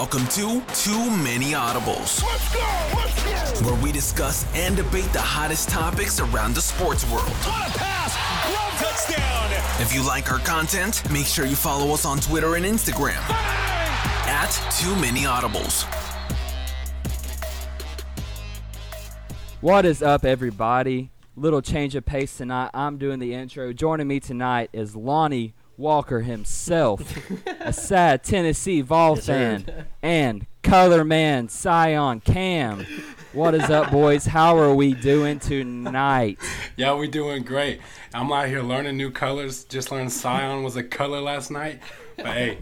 Welcome to Too Many Audibles, where we discuss and debate the hottest topics around the sports world. What a pass! Glove touchdown! If you like our content, make sure you follow us on Twitter and Instagram at Too Many Audibles. What is up, everybody? Little change of pace tonight. I'm doing the intro. Joining me tonight is Lonnie Walker himself, a sad Tennessee Vol fan, and color man Sion Cam. What is up, boys? How are we doing tonight? Yeah, we're doing great. I'm out here learning new colors. Just learned Scion was a color last night. But hey,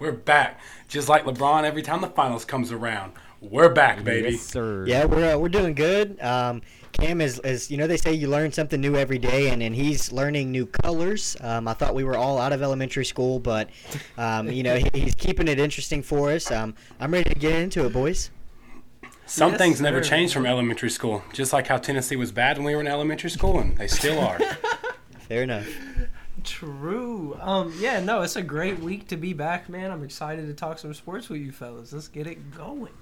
we're back. Just like LeBron, every time the finals comes around, we're back, baby. Yes, sir. Yeah, we're uh, we're doing good. Um, Cam is, is you know they say you learn something new every day, and, and he's learning new colors. Um, I thought we were all out of elementary school, but um, you know he, he's keeping it interesting for us. Um, I'm ready to get into it, boys. Some Yes, things never change from elementary school. Just like how Tennessee was bad when we were in elementary school, and they still are. Fair enough. True. Um, yeah, no, it's a great week to be back, man. I'm excited to talk some sports with you fellas. Let's get it going.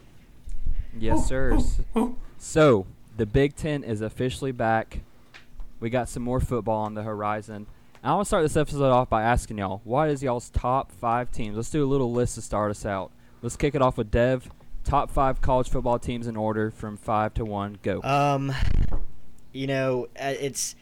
Yes, sir. So, the Big Ten is officially back. We got some more football on the horizon. I want to start this episode off by asking y'all, what is y'all's top five teams? Let's do a little list to start us out. Let's kick it off with Dev. Top five college football teams in order from five to one. Go. Um, you know, uh, it's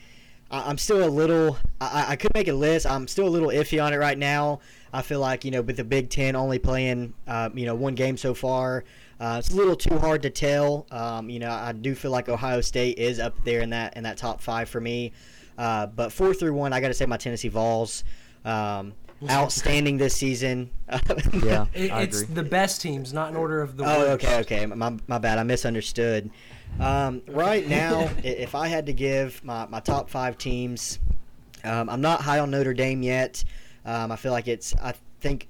I'm still a little. I, I could make a list. I'm still a little iffy on it right now. I feel like you know, with the Big Ten only playing uh, you know one game so far, uh, it's a little too hard to tell. Um, you know, I do feel like Ohio State is up there in that in that top five for me. Uh, but four through one, I got to say my Tennessee Vols. Um, outstanding this season. yeah, It, I it's agree. the best teams, not in order of the Oh, worst. okay, okay. My, my bad. I misunderstood. Um, right now, if I had to give my, my top five teams, um, I'm not high on Notre Dame yet. Um, I feel like it's. I think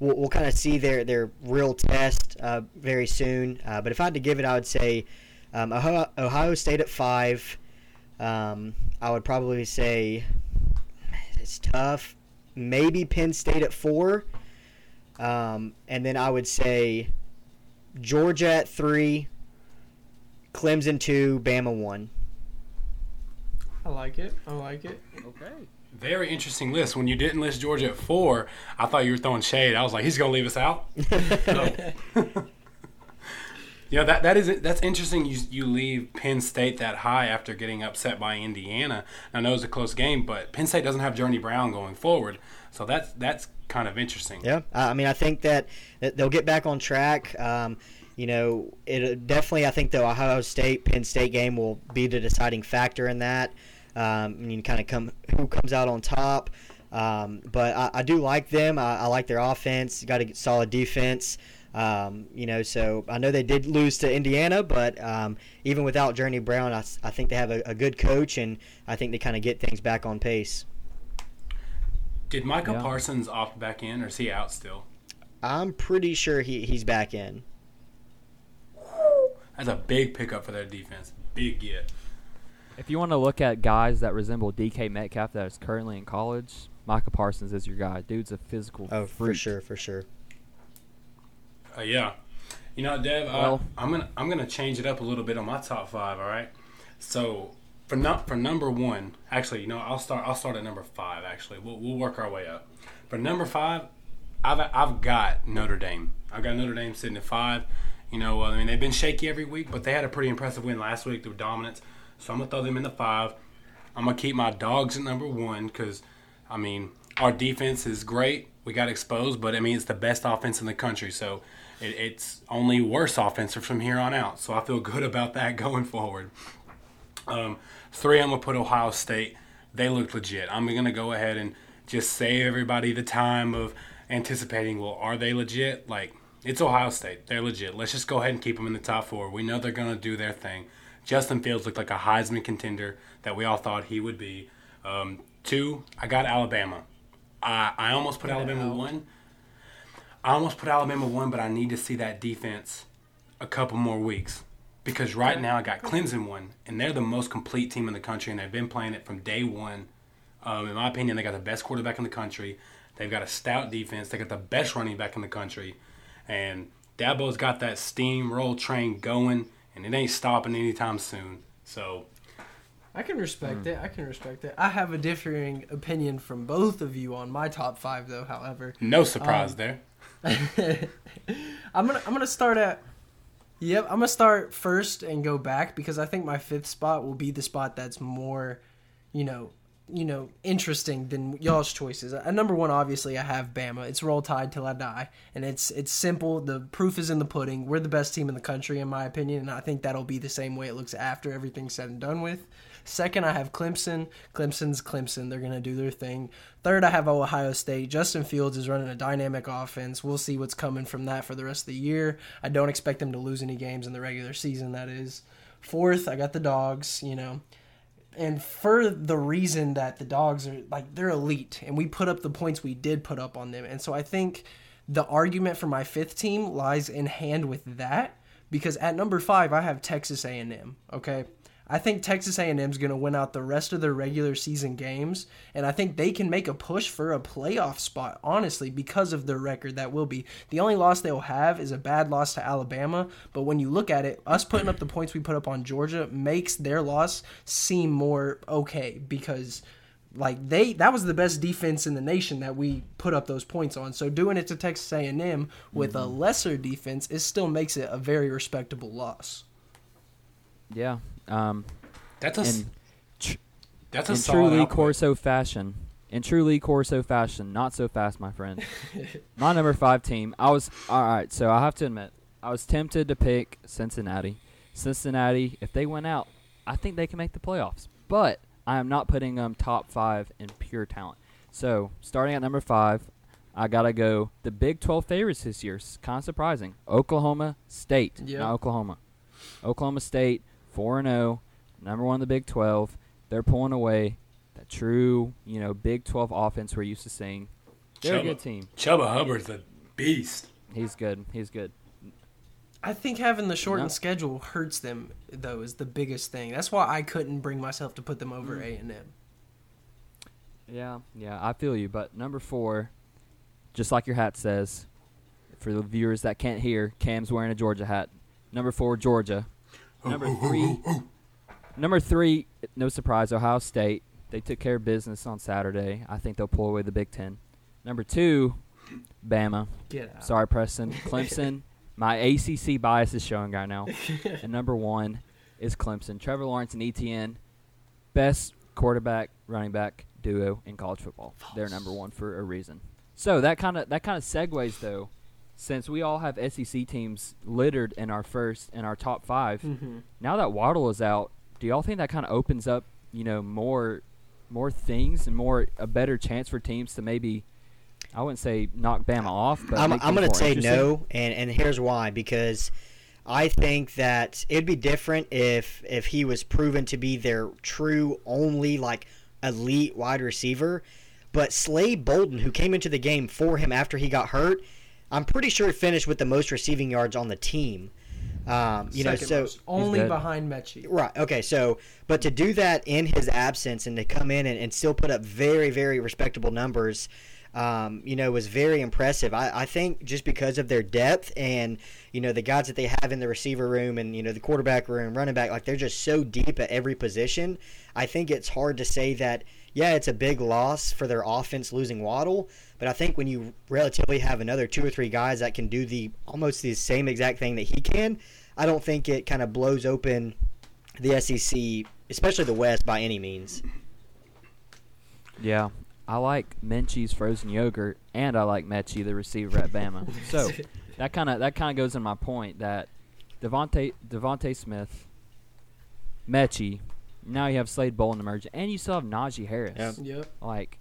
we'll, we'll kind of see their their real test uh, very soon. Uh, but if I had to give it, I would say um, Ohio, Ohio State at five. Um, I would probably say it's tough. Maybe Penn State at four. Um, and then I would say Georgia at three, Clemson two, Bama one. I like it. I like it. okay. Very interesting list. When you didn't list Georgia at four, I thought you were throwing shade. I was like, he's gonna leave us out. Yeah, that that is that's interesting. You you leave Penn State that high after getting upset by Indiana. I know it was a close game, but Penn State doesn't have Journey Brown going forward, so that's that's kind of interesting. Yeah, I mean, I think that, that they'll get back on track. Um, you know, it definitely. I think the Ohio State Penn State game will be the deciding factor in that. Um, and you kind of come who comes out on top. Um, but I, I do like them. I, I like their offense. Got a solid defense. Um, you know, so I know they did lose to Indiana, but um, even without Journey Brown, I think they have a, a good coach, and I think they kind of get things back on pace. Did Micah Yeah. Parsons opt back in, or is he out still? I'm pretty sure he, he's back in. That's a big pickup for their defense. Big get. If you want to look at guys that resemble DK Metcalf that is currently in college, Micah Parsons is your guy. Dude's a physical Oh, for sure, for sure. Uh, yeah. You know, Dev, uh, Well- I'm gonna I'm gonna change it up a little bit on my top five. All right. So for not for number one, actually, you know, I'll start I'll start at number five. Actually, we'll we'll work our way up. For number five, I've I've got Notre Dame. I've got Notre Dame sitting at five. You know, I mean, they've been shaky every week, but they had a pretty impressive win last week through dominance. So I'm gonna throw them in the five. I'm gonna keep my dogs at number one because, I mean, our defense is great. We got exposed, but I mean, it's the best offense in the country. So it, it's only worse offense from here on out. So I feel good about that going forward. Um, three, I'm gonna put Ohio State. They look legit. I'm gonna go ahead and just save everybody the time of anticipating. Well, are they legit? Like it's Ohio State. They're legit. Let's just go ahead and keep them in the top four. We know they're gonna do their thing. Justin Fields looked like a Heisman contender that we all thought he would be. Um, two, I got Alabama. I, I almost put Alabama one. I almost put Alabama one, but I need to see that defense a couple more weeks because right now I got Clemson one, and they're the most complete team in the country, and they've been playing it from day one. Um, in my opinion, they got the best quarterback in the country. They've got a stout defense. They got the best running back in the country, and Dabo's got that steamroll train going, and it ain't stopping anytime soon. So I can respect it. I can respect it. I have a differing opinion from both of you on my top five, though. However, no surprise Um, there. I'm gonna I'm gonna start at. Yep, I'm gonna start first and go back because I think my fifth spot will be the spot that's more, you know, you know, interesting than y'all's choices. At number one, obviously, I have Bama. It's roll tide till I die, and it's it's simple. The proof is in the pudding. We're the best team in the country, in my opinion, and I think that'll be the same way it looks after everything's said and done with. Second, I have Clemson. Clemson's Clemson. They're going to do their thing. Third, I have Ohio State. Justin Fields is running a dynamic offense. We'll see what's coming from that for the rest of the year. I don't expect them to lose any games in the regular season, that is. Fourth, I got the dogs, you know. And for the reason that the dogs are like they're elite and we put up the points we did put up on them. And so I think the argument for my fifth team lies in hand with that because at number 5 I have Texas A&M, okay? I think Texas A&M is going to win out the rest of their regular season games, and I think they can make a push for a playoff spot. Honestly, because of their record, that will be the only loss they'll have is a bad loss to Alabama. But when you look at it, us putting up the points we put up on Georgia makes their loss seem more okay because like they that was the best defense in the nation that we put up those points on. So doing it to Texas A&M with a mm-hmm. lesser defense, it still makes it a very respectable loss. Yeah. Um, That's a in tr- that's a in solid true Lee output. Corso fashion. In true Lee Corso fashion, not so fast, my friend. my number five team. I was all right. So I have to admit, I was tempted to pick Cincinnati. Cincinnati, if they went out, I think they can make the playoffs. But I am not putting them top five in pure talent. So starting at number five, I gotta go the Big 12 favorites this year. Kind of surprising. Oklahoma State, Yep. not Oklahoma. Oklahoma State, four and zero, number one in the Big 12. They're pulling away that true, you know, Big 12 offense we're used to seeing. They're a good team. Chuba Hubbard's a beast. He's good. He's good. I think having the shortened No. schedule hurts them though is the biggest thing. That's why I couldn't bring myself to put them over Mm. A and M. Yeah, yeah, I feel you. But number four, just like your hat says, for the viewers that can't hear, Cam's wearing a Georgia hat. Number four, Georgia. Number oh, oh, three, oh, number three, no surprise, Ohio State. They took care of business on Saturday. I think they'll pull away the Big Ten. Number two, Bama. Get out. Sorry, Preston. Clemson. My ACC bias is showing right now. and number one is Clemson. Trevor Lawrence and ETN, best quarterback running back duo in college football. They're number one for a reason. So that kind of that kind of segues though, since we all have SEC teams littered in our first and our top 5 Mhm. Now that Waddle is out, do y'all think that kind of opens up, you know, more more things and more a better chance for teams to maybe I wouldn't say knock Bama off, but I'm, I'm going to say no, and, and here's why. Because I think that it'd be different if if he was proven to be their true only like elite wide receiver. But Slade Bolden, who came into the game for him after he got hurt, I'm pretty sure finished with the most receiving yards on the team. Um, you know, so most, only behind Metchie. Right. Okay. So, but to do that in his absence and to come in and, and still put up very, very respectable numbers, um, you know, was very impressive. I, I think just because of their depth and you know the guys that they have in the receiver room and you know the quarterback room, running back, like they're just so deep at every position. I think it's hard to say that. Yeah, it's a big loss for their offense losing Waddle, but I think when you relatively have another two or three guys that can do the almost the same exact thing that he can, I don't think it kind of blows open the SEC, especially the West, by any means. Yeah, I like Menchie's frozen yogurt, and I like Metchie, the receiver at Bama. so that kind of that kind of goes in my point that DeVonta DeVonta Smith, Metchie, now you have Slade Bolden emerging, and you still have Najee Harris. Yeah. Yep. Like,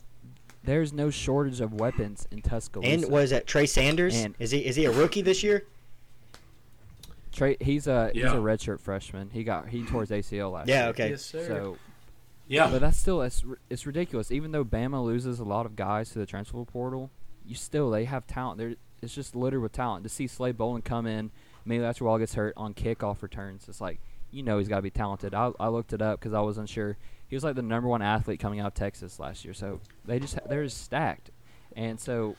there's no shortage of weapons in Tuscaloosa. And was that Trey Sanders? And- is he is he a rookie this year? Trey, he's a he's a redshirt freshman. He got he tore his ACL last year. Yeah. year. Okay. Yes, sir. So Yeah. But that's still it's, it's ridiculous. Even though Bama loses a lot of guys to the transfer portal, you still they have talent. They're, it's just littered with talent. To see Slade Bolden come in, maybe that's where all gets hurt on kickoff returns. It's like you know he's got to be talented. I, I looked it up because I wasn't sure. He was like the number one athlete coming out of Texas last year. So they just they're just stacked, and so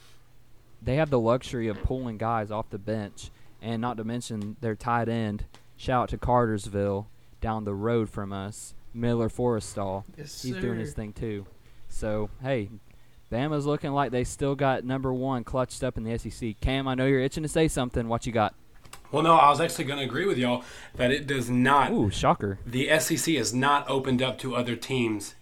they have the luxury of pulling guys off the bench and not to mention their tight end. Shout out to Cartersville down the road from us, Miller Forristall. Yes, He's doing his thing too. So hey, Bama's looking like they still got number one clutched up in the SEC. Cam, I know you're itching to say something. What you got? Well, no, I was actually going to agree with y'all that it does not. Ooh, shocker. The SEC is not opened up to other teams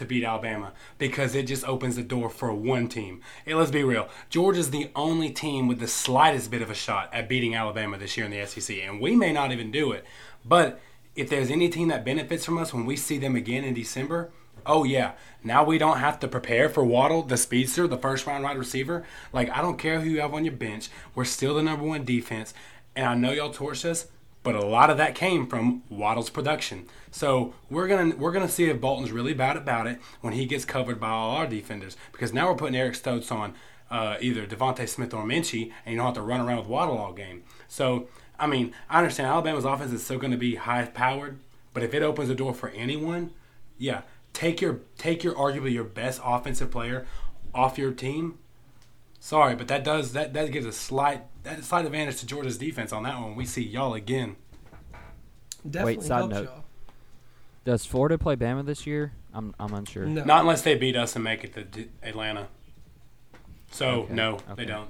to beat Alabama because it just opens the door for one team. And let's be real, Georgia's the only team with the slightest bit of a shot at beating Alabama this year in the SEC, and we may not even do it. But if there's any team that benefits from us when we see them again in December, oh yeah, now we don't have to prepare for Waddle, the speedster, the first round wide receiver. Like I don't care who you have on your bench, we're still the number one defense. And I know y'all torched us, but a lot of that came from Waddle's production. So we're gonna we're gonna see if Bolden's really bad about it when he gets covered by all our defenders. Because now we're putting Eric Stokes on uh, either DeVonta Smith or Metchie, and you don't have to run around with Waddle all game. So I mean, I understand Alabama's offense is still going to be high powered, but if it opens the door for anyone, yeah, take your take your arguably your best offensive player off your team. Sorry, but that does that that gives a slight that slight advantage to Georgia's defense on that one. We see y'all again. Definitely side note. y'all. Does Florida play Bama this year? I'm I'm unsure. No. Not unless they beat us and make it to D- Atlanta. So Okay, no, okay. they don't.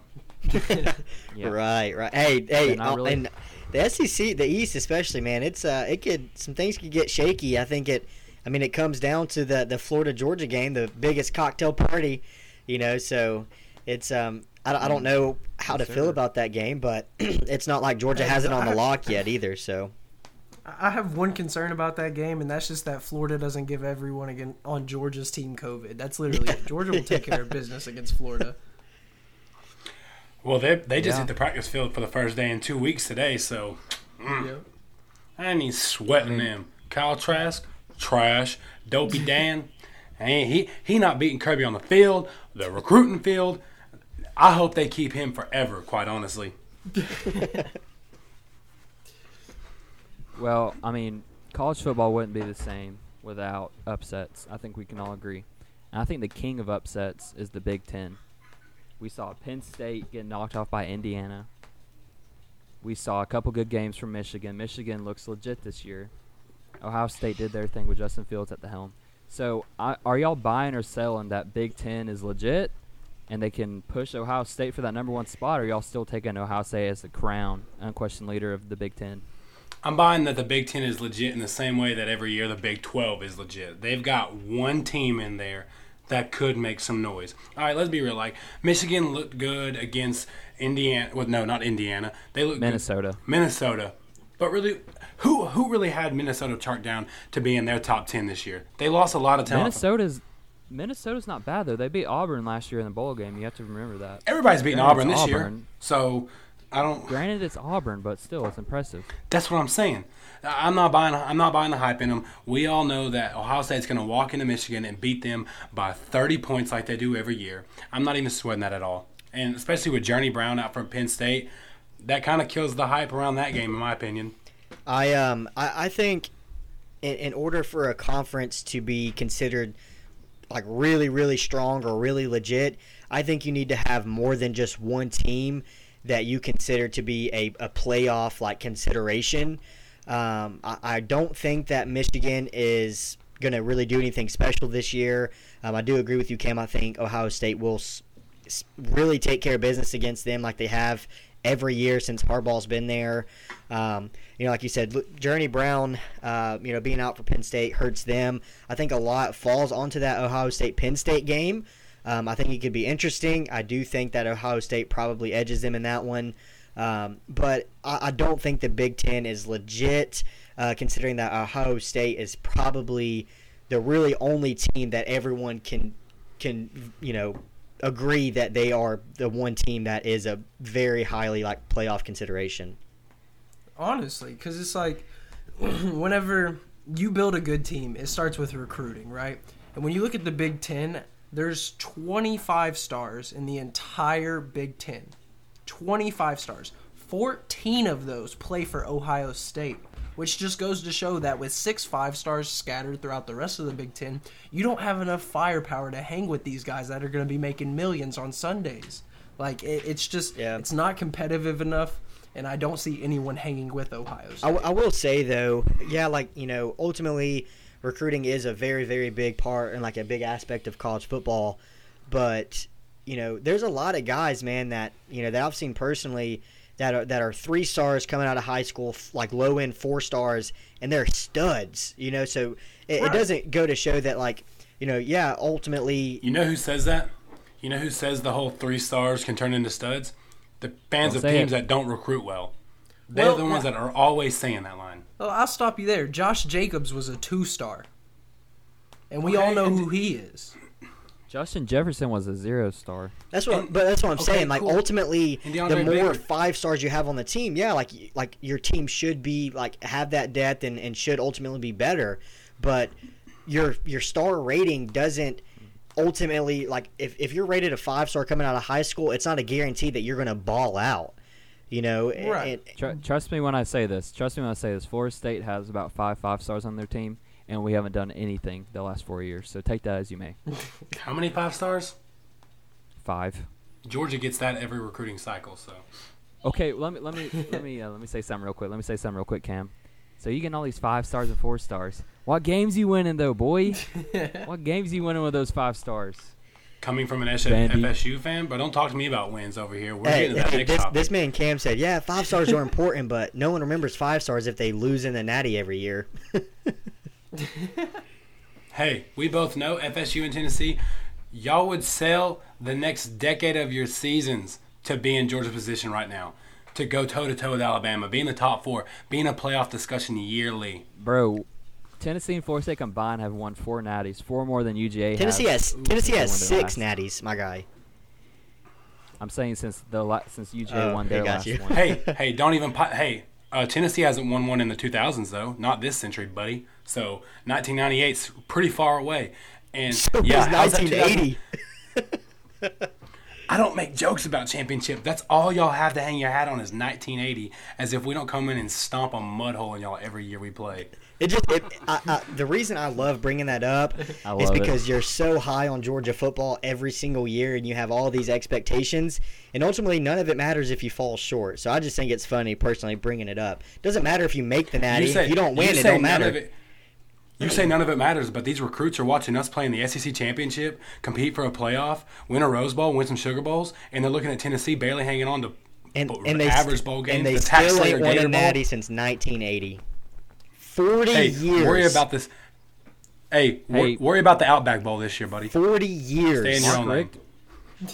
Yeah. Right, right. Hey, hey, not uh, really. and the SEC, the East especially, man. It's uh, it could some things could get shaky. I think it. I mean, it comes down to the the Florida Georgia game, the biggest cocktail party, you know. So it's um, I, don't- I don't know how to feel about that game, but it's not like Georgia has it on the lock yet either. So I I have one concern about that game, and that's just that Florida doesn't give everyone again on Georgia's team COVID. That's literally it. Georgia will take care of business against Florida. Well, they they just Yeah. hit the practice field for the first day in two weeks today, so Yep. I ain't even sweating them. Kyle Trask, trash. Dopey Dan, and he he not beating Kirby on the field, the recruiting field. I hope they keep him forever. Quite honestly, Well, I mean, college football wouldn't be the same without upsets. I think we can all agree. And I think the king of upsets is the Big Ten. We saw Penn State get knocked off by Indiana. We saw a couple good games from Michigan. Michigan looks legit this year. Ohio State did their thing with Justin Fields at the helm. So, I, are y'all buying or selling that Big Ten is legit, and they can push Ohio State for that number one spot? Or y'all still taking Ohio State as the crown, unquestioned leader of the Big Ten? I'm buying that the Big Ten is legit in the same way that every year the Big Twelve is legit. They've got one team in there that could make some noise. All right, let's be real. Like Michigan looked good against Indiana. Well, no, not Indiana. They looked good- Minnesota. Minnesota. But really, who who really had Minnesota chart down to be in their top ten this year? They lost a lot of talent. Minnesota's Minnesota's not bad though. They beat Auburn last year in the bowl game. You have to remember that. Everybody's beating Auburn it's this year, so I don't. Granted, it's Auburn, but still, it's impressive. That's what I'm saying. I- I'm not buying. I'm not buying the hype in them. We all know that Ohio State's going to walk into Michigan and beat them by 30 points like they do every year. I'm not even sweating that at all. And especially with Journey Brown out from Penn State, that kind of kills the hype around that game, in my opinion. I um I, I think in, in order for a conference to be considered like really really strong or really legit, I think you need to have more than just one team that you consider to be a, a playoff like consideration. Um, I, I don't think that Michigan is going to really do anything special this year. Um, I do agree with you, Cam. I think Ohio State will s- really take care of business against them like they have every year since Harbaugh's been there. Um, you know, like you said, Journey Brown, uh, you know, being out for Penn State hurts them. I think a lot falls onto that Ohio State Penn State game. Um, I think it could be interesting. I do think that Ohio State probably edges them in that one. Um, but I, I don't think the Big Ten is legit, uh, considering that Ohio State is probably the really only team that everyone can can you know agree that they are the one team that is a very highly like playoff consideration. honestly because it's like whenever you build a good team it starts with recruiting right? And when you look at the big ten there's 25 stars in the entire big ten. 25 stars. 14 of those play for ohio state which just goes to show that with six five stars scattered throughout the rest of the big ten you don't have enough firepower to hang with these guys that are going to be making millions on sundays like it, it's just Yeah. it's not competitive enough and I don't see anyone hanging with Ohio I, State. w- I will say though, yeah, like you know, ultimately, recruiting is a very, very big part and like a big aspect of college football. But you know, there's a lot of guys, man, that you know that I've seen personally that are that are three stars coming out of high school, like low end four stars, and they're studs. You know, so it, it doesn't go to show that like you know, yeah, ultimately, You know who says that? You know who says the whole three stars can turn into studs? The fans Don't of teams it. that don't recruit well. They're Well, the ones that are always saying that line. Well, I'll stop you there. Josh Jacobs was a two star, and we all know and- who he is. Justin Jefferson was a zero star. That's what, And- but that's what I'm okay, saying. Like cool. ultimately, the more Baker. five stars you have on the team, yeah, like like your team should be like have that depth and, and should ultimately be better. But your your star rating doesn't ultimately like if, if you're rated a five star coming out of high school, it's not a guarantee that you're going to ball out. You know, and- Right. and- Tr- trust me when I say this. Trust me when I say this. Florida State has about five five stars on their team, and we haven't done anything the last four years. So take that as you may. How many five stars? Five. Georgia gets that every recruiting cycle. So Okay, let me let me let me uh, let me say something real quick. Let me say something real quick, Cam. So you getting all these five stars and four stars. What games you winning though, boy? what games you winning with those five stars? coming from an S- FSU fan, but don't talk to me about wins over here. We're Hey, getting to that hey, next this, topic. this man Cam said, "Yeah, five stars are important, but no one remembers five stars if they lose in the Natty every year." Hey, we both know FSU and Tennessee, y'all would sell the next decade of your seasons to be in Georgia's position right now. To go toe to toe with Alabama, be in the top four, be in a playoff discussion yearly. Bro, Tennessee and Florida State combined have won four natties, four more than UGA. Tennessee has. has Tennessee has six natties, my guy. I'm saying since the la- since UGA Oh, won their got last you. one. hey, hey, don't even. pi- Hey, uh, Tennessee hasn't won one in the 2000s though, not this century, buddy. So 1998's pretty far away. And So yeah, was how's that 1980. I don't make jokes about championship. That's all y'all have to hang your hat on is 1980, as if we don't come in and stomp a mud hole in y'all every year we play. It just it, I, I, the reason I love bringing that up is love it. because you're so high on Georgia football every single year, and you have all these expectations, and ultimately none of it matters if you fall short. So I just think it's funny personally bringing it up. Doesn't matter if you make the natty. if you don't win, it say don't none matter. Of it- you say none of it matters, but these recruits are watching us play in the SEC championship, compete for a playoff, win a Rose Bowl, win some Sugar Bowls, and they're looking at Tennessee barely hanging on to and, bo- and they average bowl games. and they the still ain't won a natty since 1980. Forty Hey, years. worry about this. Hey, wor- Hey. worry about the Outback Bowl this year, buddy. forty years. Stay in your Mark own lane.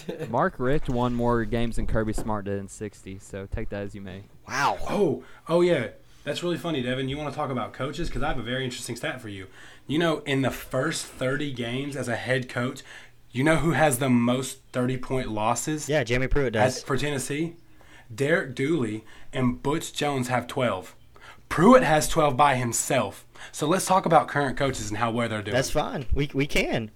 Richt, Mark Richt won more games than Kirby Smart did in 60. So take that as you may. Wow. Oh, oh yeah. That's really funny, Devin. You want to talk about coaches? Because I have a very interesting stat for you. You know, in the first 30 games as a head coach, you know who has the most 30 point losses Yeah, Jamie Pruitt does. as, for Tennessee? Derek Dooley and Butch Jones have 12. Pruitt has 12 by himself. So let's talk about current coaches and how well they're doing. That's fine. We we can.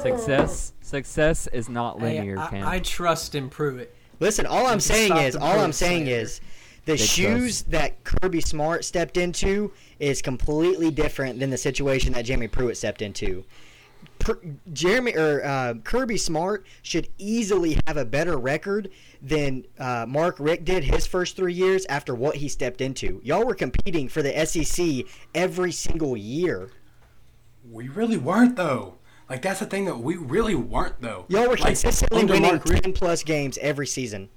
Success success is not Hey, linear, I, Cam. I trust in Pruitt. Listen, all I'm saying is, all I'm saying slander. is, the Big shoes that Kirby Smart stepped into is completely different than the situation that Jamie Pruitt stepped into. Per, Jeremy or uh, Kirby Smart should easily have a better record than uh, Mark Richt did his first three years after what he stepped into. Y'all were competing for the SEC every single year. we really weren't, though. Like, that's the thing that we really weren't, though. Y'all were Like, consistently winning Mark Richt- ten plus games every season.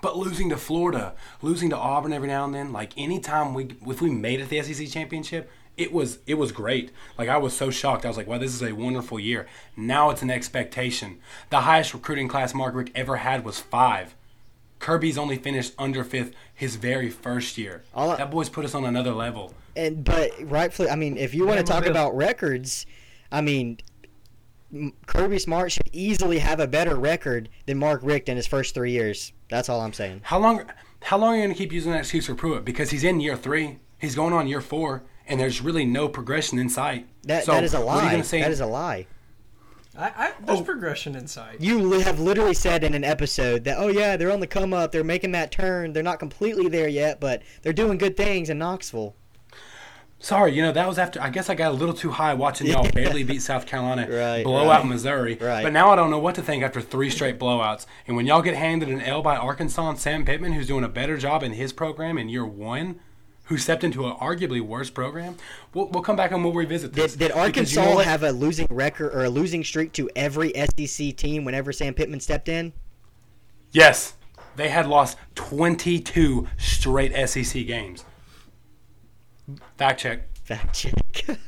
But losing to Florida, losing to Auburn every now and then, like anytime we if we made it to the SEC championship, it was it was great. Like I was so shocked. I was like, wow, this is a wonderful year. Now it's an expectation. The highest recruiting class Mark Richt ever had was five. Kirby's only finished under fifth his very first year. All that boy's put us on another level. and but rightfully, I mean, if you want to talk about records, I mean, M- Kirby Smart should easily have a better record than Mark Richt in his first three years. That's all I'm saying. How long how long are you gonna keep using that excuse for Pruitt? Because he's in year three. He's going on year four, and there's really no progression in sight. That So, that is a what are you lie. gonna say- That is a lie. I, I there's oh. progression in sight. You have literally said in an episode that, oh yeah, they're on the come up. They're making that turn. They're not completely there yet, but they're doing good things in Knoxville. Sorry, you know that was after. I guess I got a little too high watching y'all barely beat South Carolina, Right, blow right. out Missouri. Right. But now I don't know what to think after three straight blowouts. And when y'all get handed an L by Arkansas and Sam Pittman, who's doing a better job in his program in year one, who stepped into an arguably worse program, we'll, we'll come back and we'll revisit this. Did, did Arkansas you know have a losing record or a losing streak to every SEC team whenever Sam Pittman stepped in? Yes, they had lost 22 straight SEC games. Fact check. Fact check.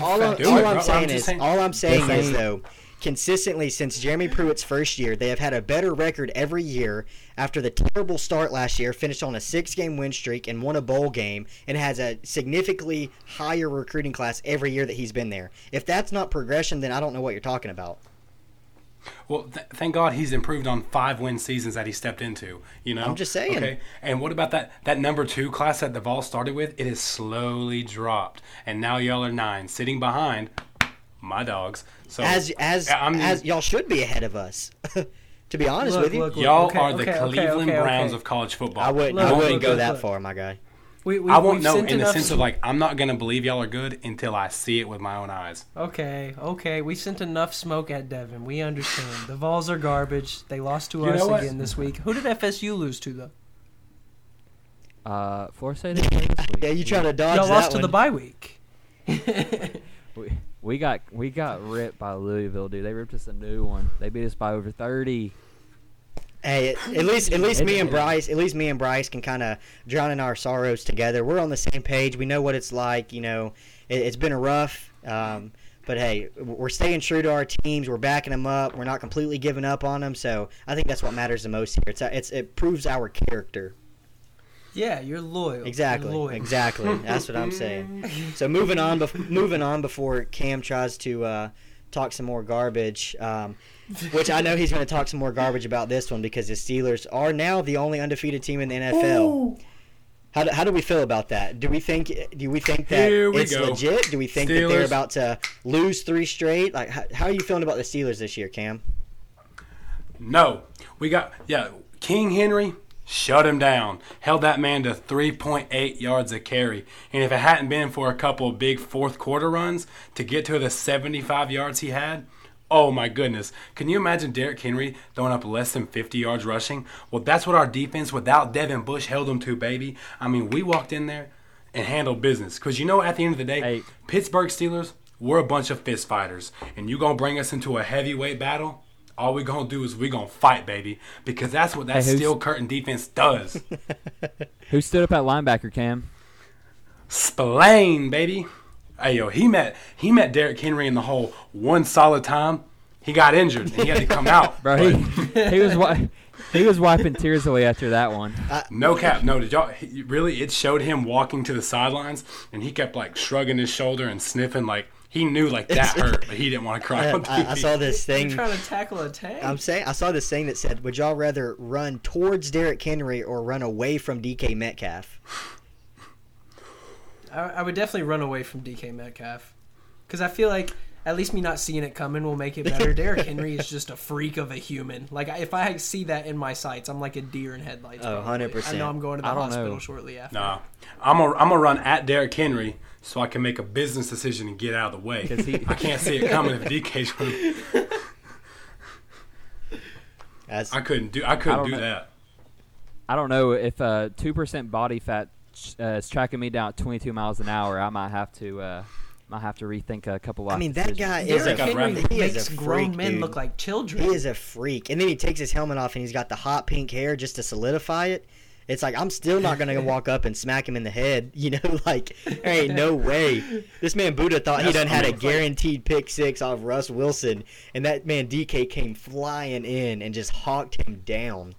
all I'm, all it. I'm I'm saying is, saying- all I'm saying is though, consistently since Jeremy Pruitt's first year, they have had a better record every year. After the terrible start last year, finished on a six-game win streak and won a bowl game, and has a significantly higher recruiting class every year that he's been there. If that's not progression, then I don't know what you're talking about. Well, th- thank God he's improved on five win seasons that he stepped into. You know, I'm just saying. Okay, and what about that that number two class that the Duvall started with? It has slowly dropped, and now y'all are nine, sitting behind my dogs. So As as I mean, as y'all should be ahead of us. to be honest Look, with you, look, look. y'all okay, are the okay, okay, Cleveland okay, Browns of college football. I wouldn't Look, I wouldn't look, go look, that look. far, my guy. We, we, I won't know in the enough- sense of like I'm not gonna believe y'all are good until I see it with my own eyes. Okay, okay, we sent enough smoke at Devon. We understand. The Vols are garbage. They lost to You us again this week. Who did FSU lose to though? Uh, Florida State didn't play this week. Yeah, you trying to dodge Y'all that lost to the bye week. We, we got we got ripped by Louisville, dude. They ripped us a new one. They beat us by over thirty. Hey, at at least at least me and Bryce, at least me and Bryce can kind of drown in our sorrows together. We're on the same page. We know what it's like. You know, it, it's been a rough. Um, but hey, we're staying true to our teams. We're backing them up. We're not completely giving up on them. So I think that's what matters the most here. It's it's it proves our character. Yeah, you're loyal. Exactly. You're loyal. Exactly. That's what I'm saying. So moving on, bef- moving on before Cam tries to uh, talk some more garbage, um, which I know he's going to talk some more garbage about this one because the Steelers are now the only undefeated team in the NFL. How do, how do we feel about that? Do we think do we think that we it's go. legit? Do we think that they're about to lose three straight? Like how, how are you feeling about the Steelers this year, Cam? No, we got yeah. King Henry shut him down, held that man to 3.8 yards a carry, and if it hadn't been for a couple of big fourth quarter runs to get to the 75 yards he had. Oh my goodness. Can you imagine Derrick Henry throwing up less than 50 yards rushing? Well, that's what our defense without Devin Bush held him to, baby. I mean, we walked in there and handled business. Because you know, at the end of the day, Hey. Pittsburgh Steelers, we're a bunch of fist fighters. And you going to bring us into a heavyweight battle? All we going to do is we going to fight, baby. Because that's what that Hey, steel curtain defense does. Who stood up at linebacker, Cam? Spillane, baby. Hey, yo, he met he met Derrick Henry in the hole one solid time. He got injured and he had to come out. Bro, he he was wi- he was wiping tears away after that one. No cap, no. Did y'all he, really? It showed him walking to the sidelines, and he kept like shrugging his shoulder and sniffing, like he knew like that hurt, but he didn't want to cry uh, on TV. I, I saw this You're thing. trying to tackle a tank. I'm saying I saw this thing that said, "Would y'all rather run towards Derrick Henry or run away from DK Metcalf?" I, I would definitely run away from DK Metcalf because I feel like at least me not seeing it coming will make it better. Derrick Henry is just a freak of a human. Like if I see that in my sights, I'm like a deer in headlights. Oh, 100%. I know I'm going to the hospital know. shortly after. Nah, I'm gonna I'm gonna run at Derrick Henry so I can make a business decision and get out of the way. 'Cause he- I can't see it coming if DK's running. As I couldn't do I couldn't don't do know. that. I don't know if uh two percent body fat uh, is tracking me down at 22 miles an hour. I might have to uh might have to rethink a couple. Of. I mean, that decisions. guy is Derrick a I'd Henry rather- he is makes a grown freak, men dude. look like children. he is a freak, and then he takes his helmet off and he's got the hot pink hair just to solidify it. It's like I'm still not gonna walk up and smack him in the head, you know. Like there ain't no way. This man Budda thought he done had a guaranteed pick six off Russ Wilson, and that man DK came flying in and just hawked him down.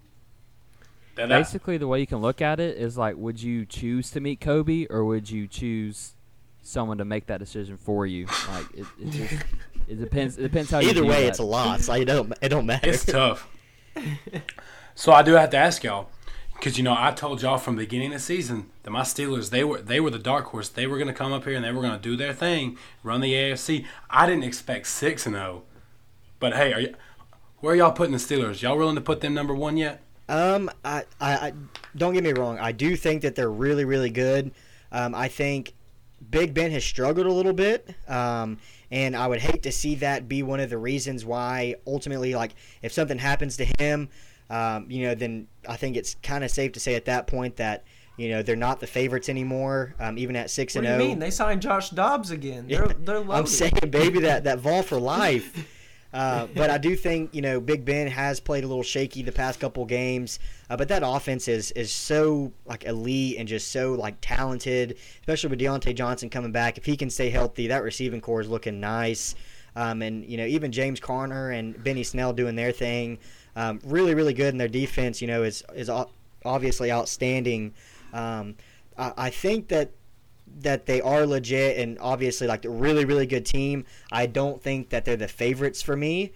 That- that- Basically, the way you can look at it is like, would you choose to meet Kobe or would you choose someone to make that decision for you? Like, it, it, just, it depends. It depends how Either view way, that. it's a loss. Like it don't it don't matter. It's tough. so I do have to ask y'all, because you know I told y'all from the beginning of the season that my Steelers they were they were the dark horse. They were going to come up here and they were going to do their thing, run the AFC. I didn't expect six and zero, but hey, are you, where are y'all putting the Steelers? Y'all willing to put them number one yet? Um, I, I, I don't get me wrong. I do think that they're really, really good. Um, I think Big Ben has struggled a little bit, um, and I would hate to see that be one of the reasons why ultimately, like, if something happens to him, um, you know, then I think it's kind of safe to say at that point that you know they're not the favorites anymore, um, even at six and zero. What do you mean? They signed Josh Dobbs again. They're, they're loaded. I'm saying, baby, that that Vol for life. Uh, but I do think you know Big Ben has played a little shaky the past couple games. Uh, but that offense is is so like elite and just so like talented, especially with Diontae Johnson coming back. If he can stay healthy, that receiving corps is looking nice. Um, and you know even James Conner and Benny Snell doing their thing, um, really really good. And their defense, you know, is is obviously outstanding. Um, I, I think that that they are legit and obviously like a really really good team. I don't think that they're the favorites for me,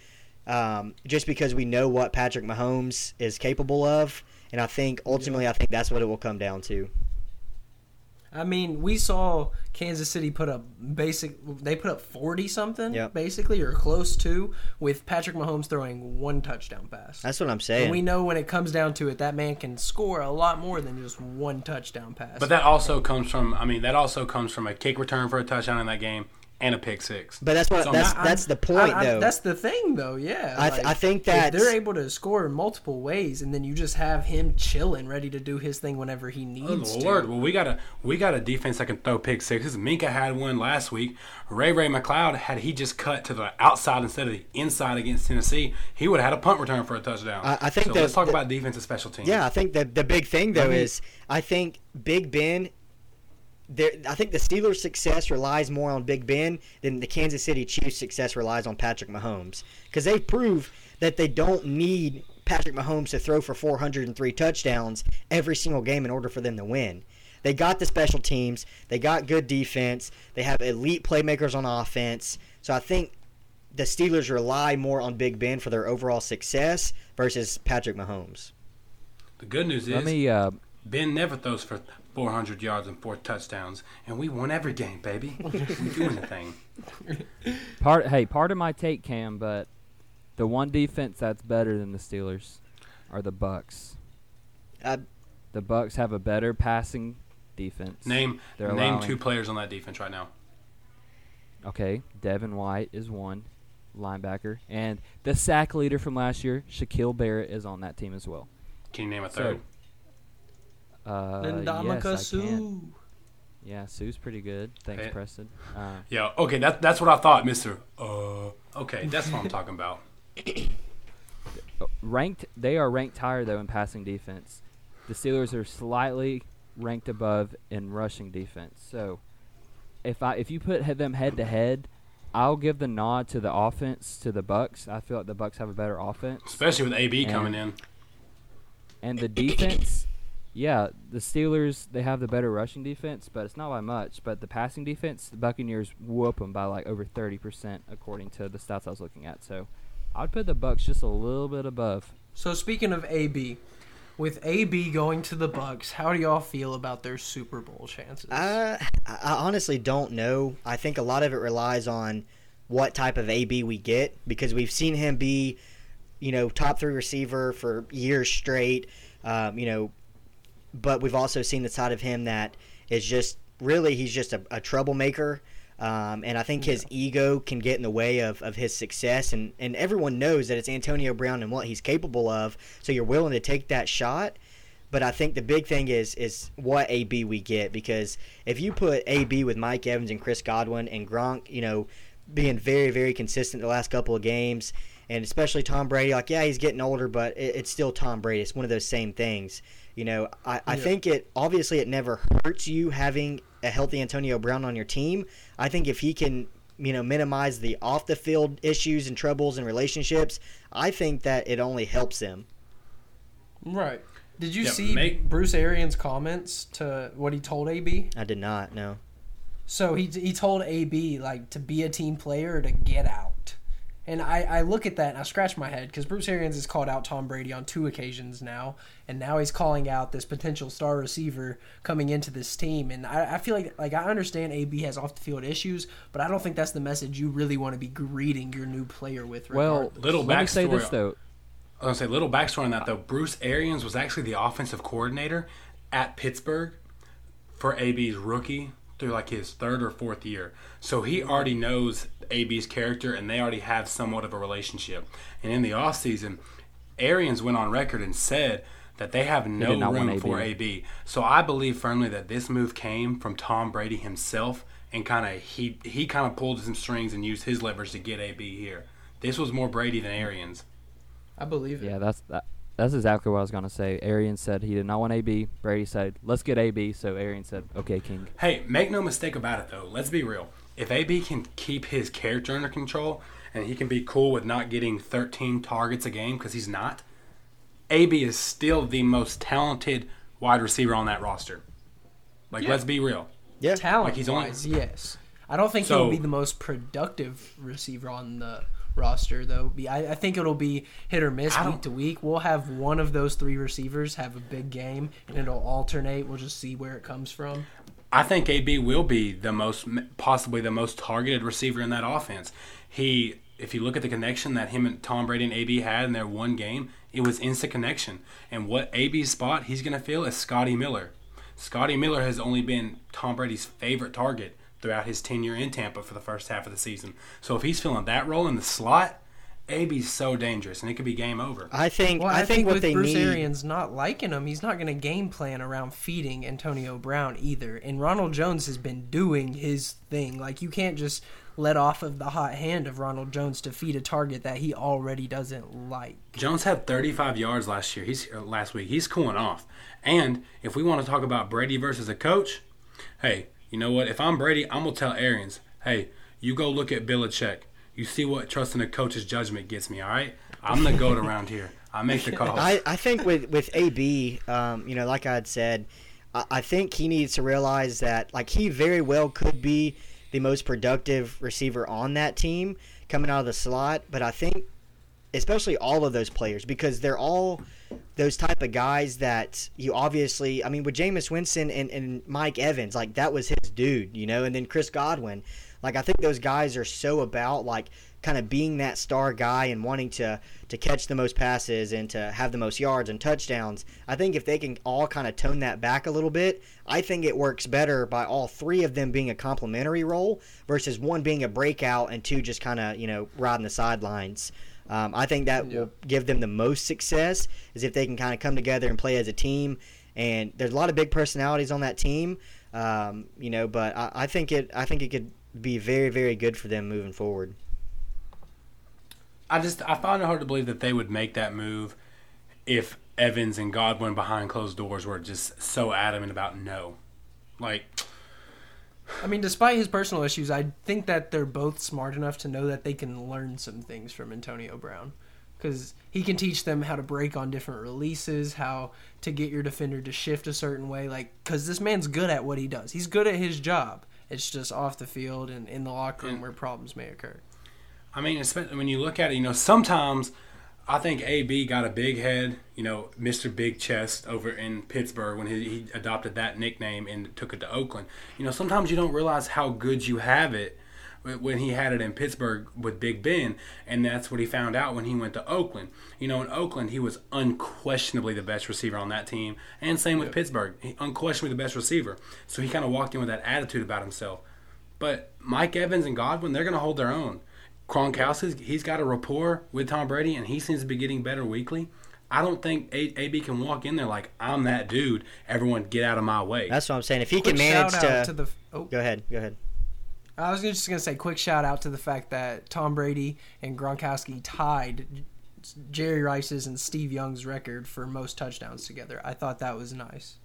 um, just because we know what Patrick Mahomes is capable of, and I think ultimately I think that's what it will come down to. I mean, we saw Kansas City put up basic. They put up forty something, Yep. basically, or close to, with Patrick Mahomes throwing one touchdown pass. That's what I'm and saying. we know when it comes down to it, that man can score a lot more than just one touchdown pass. But that also comes from. I mean, that also comes from a kick return for a touchdown in that game and a pick six. but that's what So that's I'm- that's the point I- I- though. that's the thing, though. Yeah, I th- I think if that's- they're able to score in multiple ways, and then you just have him chilling, ready to do his thing whenever he oh, needs. Oh, Lord. to. Well, we got a we got a defense that can throw pick sixes. Minkah had one last week. Ray Ray McCloud had he just cut to the outside instead of the inside against Tennessee, he would have had a punt return for a touchdown. I- I think so that- let's talk that- about and special teams. Yeah, I think the the big thing though I mean- is I think Big Ben. There, I think the Steelers' success relies more on Big Ben than the Kansas City Chiefs' success relies on Patrick Mahomes because they prove that they don't need Patrick Mahomes to throw for 403 touchdowns every single game in order for them to win. They got the special teams, they got good defense, they have elite playmakers on offense. So I think the Steelers rely more on Big Ben for their overall success versus Patrick Mahomes. The good news is Let me uh, Ben never throws for 400 yards and four touchdowns, and we won every game, baby. we doing the thing. part. Hey, part of my take, Cam, but the one defense that's better than the Steelers are the Bucks. Uh, The Bucks have a better passing defense. Name They're name allowing- two players on that defense right now. Okay, Devin White is one linebacker, and the sack leader from last year, Shaquil Barrett, is on that team as well. Can you name a So, third? Uh, Ndamukong yes, I Yeah, Suh's pretty good. Thanks, Okay. Preston. Uh, yeah. Okay. That, that's what I thought, Mister. Uh. Okay. That's what I'm talking about. ranked, they are ranked higher though in passing defense. The Steelers are slightly ranked above in rushing defense. So, if I if you put them head to head, I'll give the nod to the offense to the Bucks. I feel like the Bucks have a better offense. Especially with AB And- coming in. And the defense, yeah, the Steelers they have the better rushing defense, but it's not by much. But the passing defense, the Buccaneers whoop them by like over thirty percent, according to the stats I was looking at. So, I'd put the Bucks just a little bit above. So speaking of AB, with AB going to the Bucks, how do y'all feel about their Super Bowl chances? Uh, I I honestly don't know. I think a lot of it relies on what type of AB we get because we've seen him be, you know, top three receiver for years straight. Um, you know, but we've also seen the side of him that is just really he's just a, a troublemaker. Um, and I think his ego can get in the way of, of his success, and, and everyone knows that it's Antonio Brown and what he's capable of. So you're willing to take that shot. But I think the big thing is is what AB we get because if you put AB with Mike Evans and Chris Godwin and Gronk, you know, being very very consistent the last couple of games, and especially Tom Brady, like yeah he's getting older, but it, it's still Tom Brady. It's one of those same things. You know, I, I think it obviously it never hurts you having a healthy Antonio Brown on your team. I think if he can you know minimize the off the field issues and troubles and relationships, I think that it only helps them. right. Did you Yeah, see make- Bruce Arians' comments to what he told AB? I did not No. So he he told AB like to be a team player or to get out. And I, I look at that and I scratch my head because Bruce Arians has called out Tom Brady on two occasions now, and now he's calling out this potential star receiver coming into this team. And I, I feel like like I understand AB has off the field issues, but I don't think that's the message you really want to be greeting your new player with. Well. Little let me say backstory. this though. I was gonna say little backstory on that though. Bruce Arians was actually the offensive coordinator at Pittsburgh for AB's rookie through like his third or fourth year. So he already knows AB's character and they already have somewhat of a relationship. And in the offseason, Arians went on record and said that they have no room AB. for AB. So I believe firmly that this move came from Tom Brady himself and kind of he he kind of pulled some strings and used his leverage to get AB here. This was more Brady than Arians. I believe it. Yeah, that's that. That's exactly what I was gonna say. Arian said he did not want AB. Brady said, "Let's get AB." So Arian said, "Okay, King." Hey, make no mistake about it, though. Let's be real. If AB can keep his character under control and he can be cool with not getting 13 targets a game because he's not, AB is still the most talented wide receiver on that roster. Like, yeah. let's be real. Yeah, talent like he's wise, only, yes. I don't think so, he'll be the most productive receiver on the roster though. Be I, I, think it'll be hit or miss week to week. We'll have one of those three receivers have a big game, and it'll alternate. We'll just see where it comes from. I think AB will be the most, possibly the most targeted receiver in that offense. He, if you look at the connection that him and Tom Brady and AB had in their one game, it was instant connection. And what AB's spot he's going to fill is Scotty Miller. Scotty Miller has only been Tom Brady's favorite target throughout his tenure in Tampa for the first half of the season. So if he's filling that role in the slot, AB's so dangerous, and it could be game over. I think. Well, I, I think, think, what with they Bruce need... Arians not liking him, he's not going to game plan around feeding Antonio Brown either. And Ronald Jones has been doing his thing. Like you can't just let off of the hot hand of Ronald Jones to feed a target that he already doesn't like. Jones had 35 yards last year. He's uh, last week. He's cooling off. And if we want to talk about Brady versus a coach, hey, you know what? If I'm Brady, I'm gonna tell Arians, hey, you go look at Belichick. You see what trusting a coach's judgment gets me. All right, I'm the goat around here. I make the calls. I, I think with with AB, um, you know, like I had said, I, I think he needs to realize that like he very well could be the most productive receiver on that team coming out of the slot, but I think especially all of those players because they're all those type of guys that you obviously I mean with Jameis Winston and, and Mike Evans, like that was his dude, you know, and then Chris Godwin. Like I think those guys are so about like kind of being that star guy and wanting to to catch the most passes and to have the most yards and touchdowns. I think if they can all kind of tone that back a little bit, I think it works better by all three of them being a complementary role versus one being a breakout and two just kind of you know riding the sidelines. Um, I think that yeah. will give them the most success is if they can kind of come together and play as a team. And there's a lot of big personalities on that team, um, you know. But I, I think it I think it could be very very good for them moving forward. I just I find it hard to believe that they would make that move if Evans and Godwin behind closed doors were just so adamant about no. Like I mean, despite his personal issues, I think that they're both smart enough to know that they can learn some things from Antonio Brown. Because he can teach them how to break on different releases, how to get your defender to shift a certain way. Like, because this man's good at what he does. He's good at his job. It's just off the field and in the locker room where problems may occur. I mean, especially when you look at it, you know, sometimes I think AB got a big head, you know, Mr. Big Chest over in Pittsburgh when he, he, adopted that nickname and took it to Oakland. You know, sometimes you don't realize how good you have it when he had it in Pittsburgh with Big Ben, and that's what he found out when he went to Oakland. You know, in Oakland, he was unquestionably the best receiver on that team, and same with Pittsburgh, he, unquestionably the best receiver. So he kind of walked in with that attitude about himself. But Mike Evans and Godwin, they're going to hold their own. Gronkowski, he's got a rapport with Tom Brady, and he seems to be getting better weekly. I don't think AB can walk in there like I'm that dude. Everyone, get out of my way. That's what I'm saying. If he quick can manage to, to the, oh. go ahead, go ahead. I was just gonna say, quick shout out to the fact that Tom Brady and Gronkowski tied Jerry Rice's and Steve Young's record for most touchdowns together. I thought that was nice.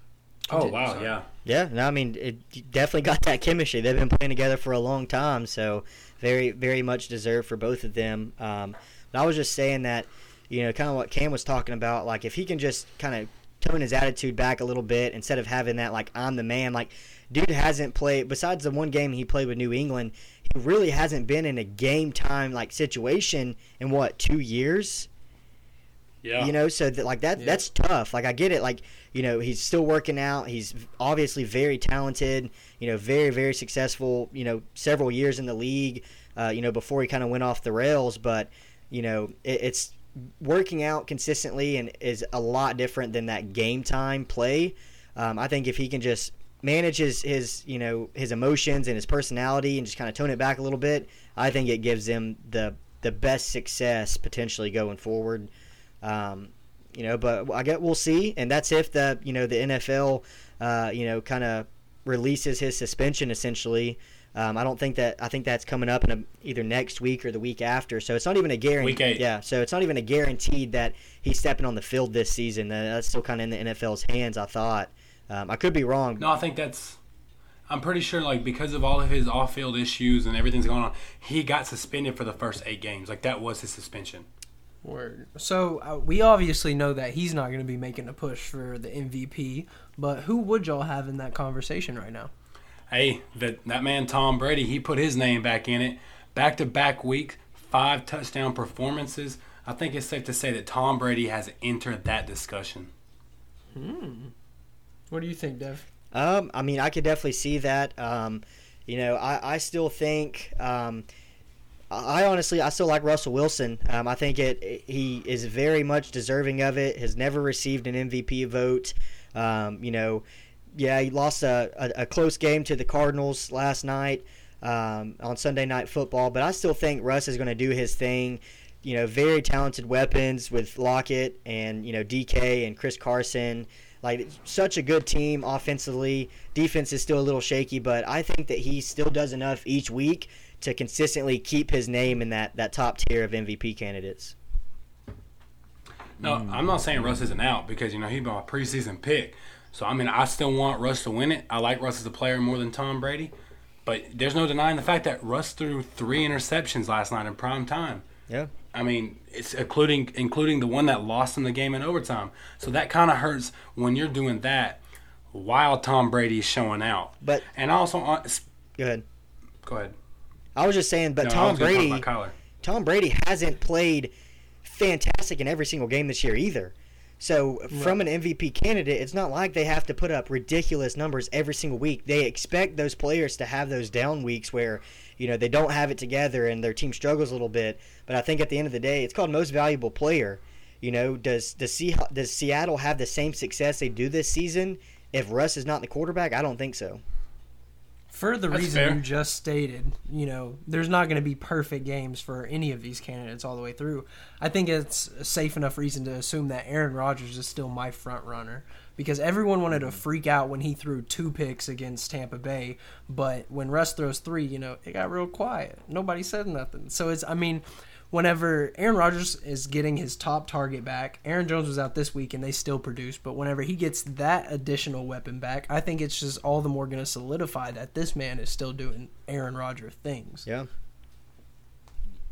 Oh wow, yeah, yeah. No, I mean, it definitely got that chemistry. They've been playing together for a long time, so very, very much deserved for both of them. Um, but I was just saying that, you know, kind of what Cam was talking about. Like, if he can just kind of tone his attitude back a little bit instead of having that like I'm the man. Like, dude hasn't played besides the one game he played with New England. He really hasn't been in a game time like situation in what two years. Yeah. You know, so that, like that yeah. that's tough. Like I get it. Like you know, he's still working out. He's obviously very talented. You know, very very successful. You know, several years in the league. Uh, you know, before he kind of went off the rails, but you know, it, it's working out consistently and is a lot different than that game time play. Um, I think if he can just manage his, his you know his emotions and his personality and just kind of tone it back a little bit, I think it gives him the the best success potentially going forward. Um, you know, but I get we'll see, and that's if the you know the NFL, uh, you know, kind of releases his suspension essentially. Um, I don't think that I think that's coming up in a, either next week or the week after. So it's not even a guarantee. Week eight. Yeah. So it's not even a guaranteed that he's stepping on the field this season. Uh, that's still kind of in the NFL's hands. I thought. Um, I could be wrong. No, I think that's. I'm pretty sure, like because of all of his off-field issues and everything's going on, he got suspended for the first eight games. Like that was his suspension. Word. So uh, we obviously know that he's not going to be making a push for the MVP, but who would y'all have in that conversation right now? Hey, that that man Tom Brady, he put his name back in it. Back to back week, five touchdown performances. I think it's safe to say that Tom Brady has entered that discussion. Hmm. What do you think, Dev? Um, I mean, I could definitely see that. Um, you know, I, I still think. Um, I honestly, I still like Russell Wilson. Um, I think it, he is very much deserving of it. Has never received an MVP vote. Um, you know, yeah, he lost a, a, a, close game to the Cardinals last night um, on Sunday Night Football, but I still think Russ is going to do his thing. You know, very talented weapons with Lockett and you know DK and Chris Carson. Like such a good team offensively. Defense is still a little shaky, but I think that he still does enough each week to consistently keep his name in that, that top tier of MVP candidates. No, I'm not saying Russ isn't out because you know he's a preseason pick. So I mean, I still want Russ to win it. I like Russ as a player more than Tom Brady, but there's no denying the fact that Russ threw three interceptions last night in prime time. Yeah. I mean, it's including including the one that lost in the game in overtime. So that kind of hurts when you're doing that while Tom Brady's showing out. But and also, uh, go ahead. Go ahead. I was just saying, but No, Tom was gonna talk Brady. Tom Brady hasn't played fantastic in every single game this year either. So from an MVP candidate, it's not like they have to put up ridiculous numbers every single week. They expect those players to have those down weeks where, you know, they don't have it together and their team struggles a little bit. But I think at the end of the day, it's called most valuable player. You know, does does, Se- does Seattle have the same success they do this season if Russ is not the quarterback? I don't think so. For the That's reason fair. you just stated, you know, there's not going to be perfect games for any of these candidates all the way through. I think it's a safe enough reason to assume that Aaron Rodgers is still my front runner because everyone wanted to freak out when he threw two picks against Tampa Bay, but when Russ throws three, you know, it got real quiet. Nobody said nothing. So it's, I mean, whenever Aaron Rodgers is getting his top target back, Aaron Jones was out this week and they still produce, but whenever he gets that additional weapon back, I think it's just all the more going to solidify that this man is still doing Aaron Rodgers things. Yeah.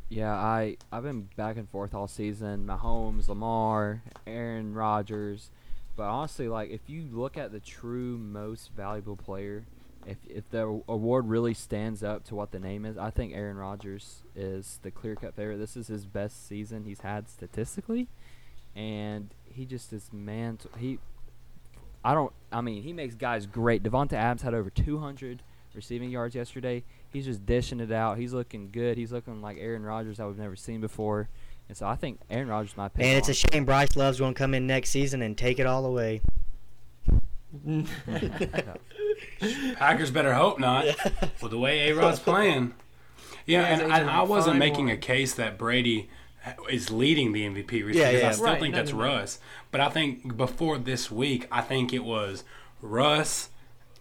Yeah, I I've been back and forth all season. Mahomes, Lamar, Aaron Rodgers, but honestly, like if you look at the true most valuable player, if if the award really stands up to what the name is, I think Aaron Rodgers is the clear cut favorite. This is his best season he's had statistically, and he just is man. He, I don't. I mean, he makes guys great. Davante Adams had over 200 receiving yards yesterday. He's just dishing it out. He's looking good. He's looking like Aaron Rodgers that we've never seen before. And so I think Aaron Rodgers might pick. And it's a shame Bryce Love's going to come in next season and take it all away. Packers better hope not. With the way A Rod's playing. Yeah, Yeah, and he's I, in I a wasn't making one. a case that Brady is leading the MVP race Yeah, because yeah. I still Right, think no, that's no, no. Russ. But I think before this week, I think it was Russ.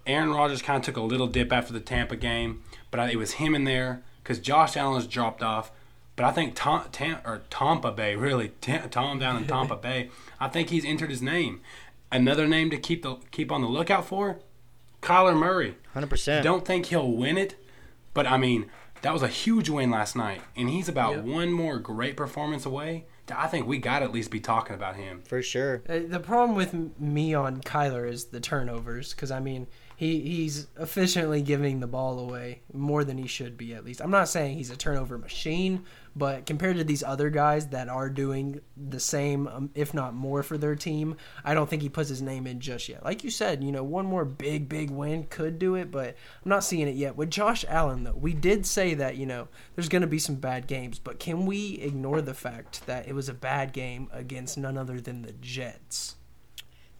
Aaron Rodgers kind of took a little dip after the Tampa game, but I, it was him in there because Josh Allen's dropped off. But I think Tom, Tam, or Tampa Bay, really, Tom down in Tampa Bay, I think he's entered his name. Another name to keep the keep on the lookout for, Kyler Murray. 100%. Don't think he'll win it, but I mean, that was a huge win last night, and he's about Yep. one more great performance away. I think we got to at least be talking about him. For sure. Uh, The problem with me on Kyler is the turnovers, because I mean he he's efficiently giving the ball away more than he should be. At least I'm not saying he's a turnover machine, but compared to these other guys that are doing the same, um, if not more, for their team, I don't think he puts his name in just yet. Like you said, you know, one more big big win could do it, but I'm not seeing it yet. With Josh Allen though, we did say that you know there's going to be some bad games, but can we ignore the fact that it was a bad game against none other than the Jets?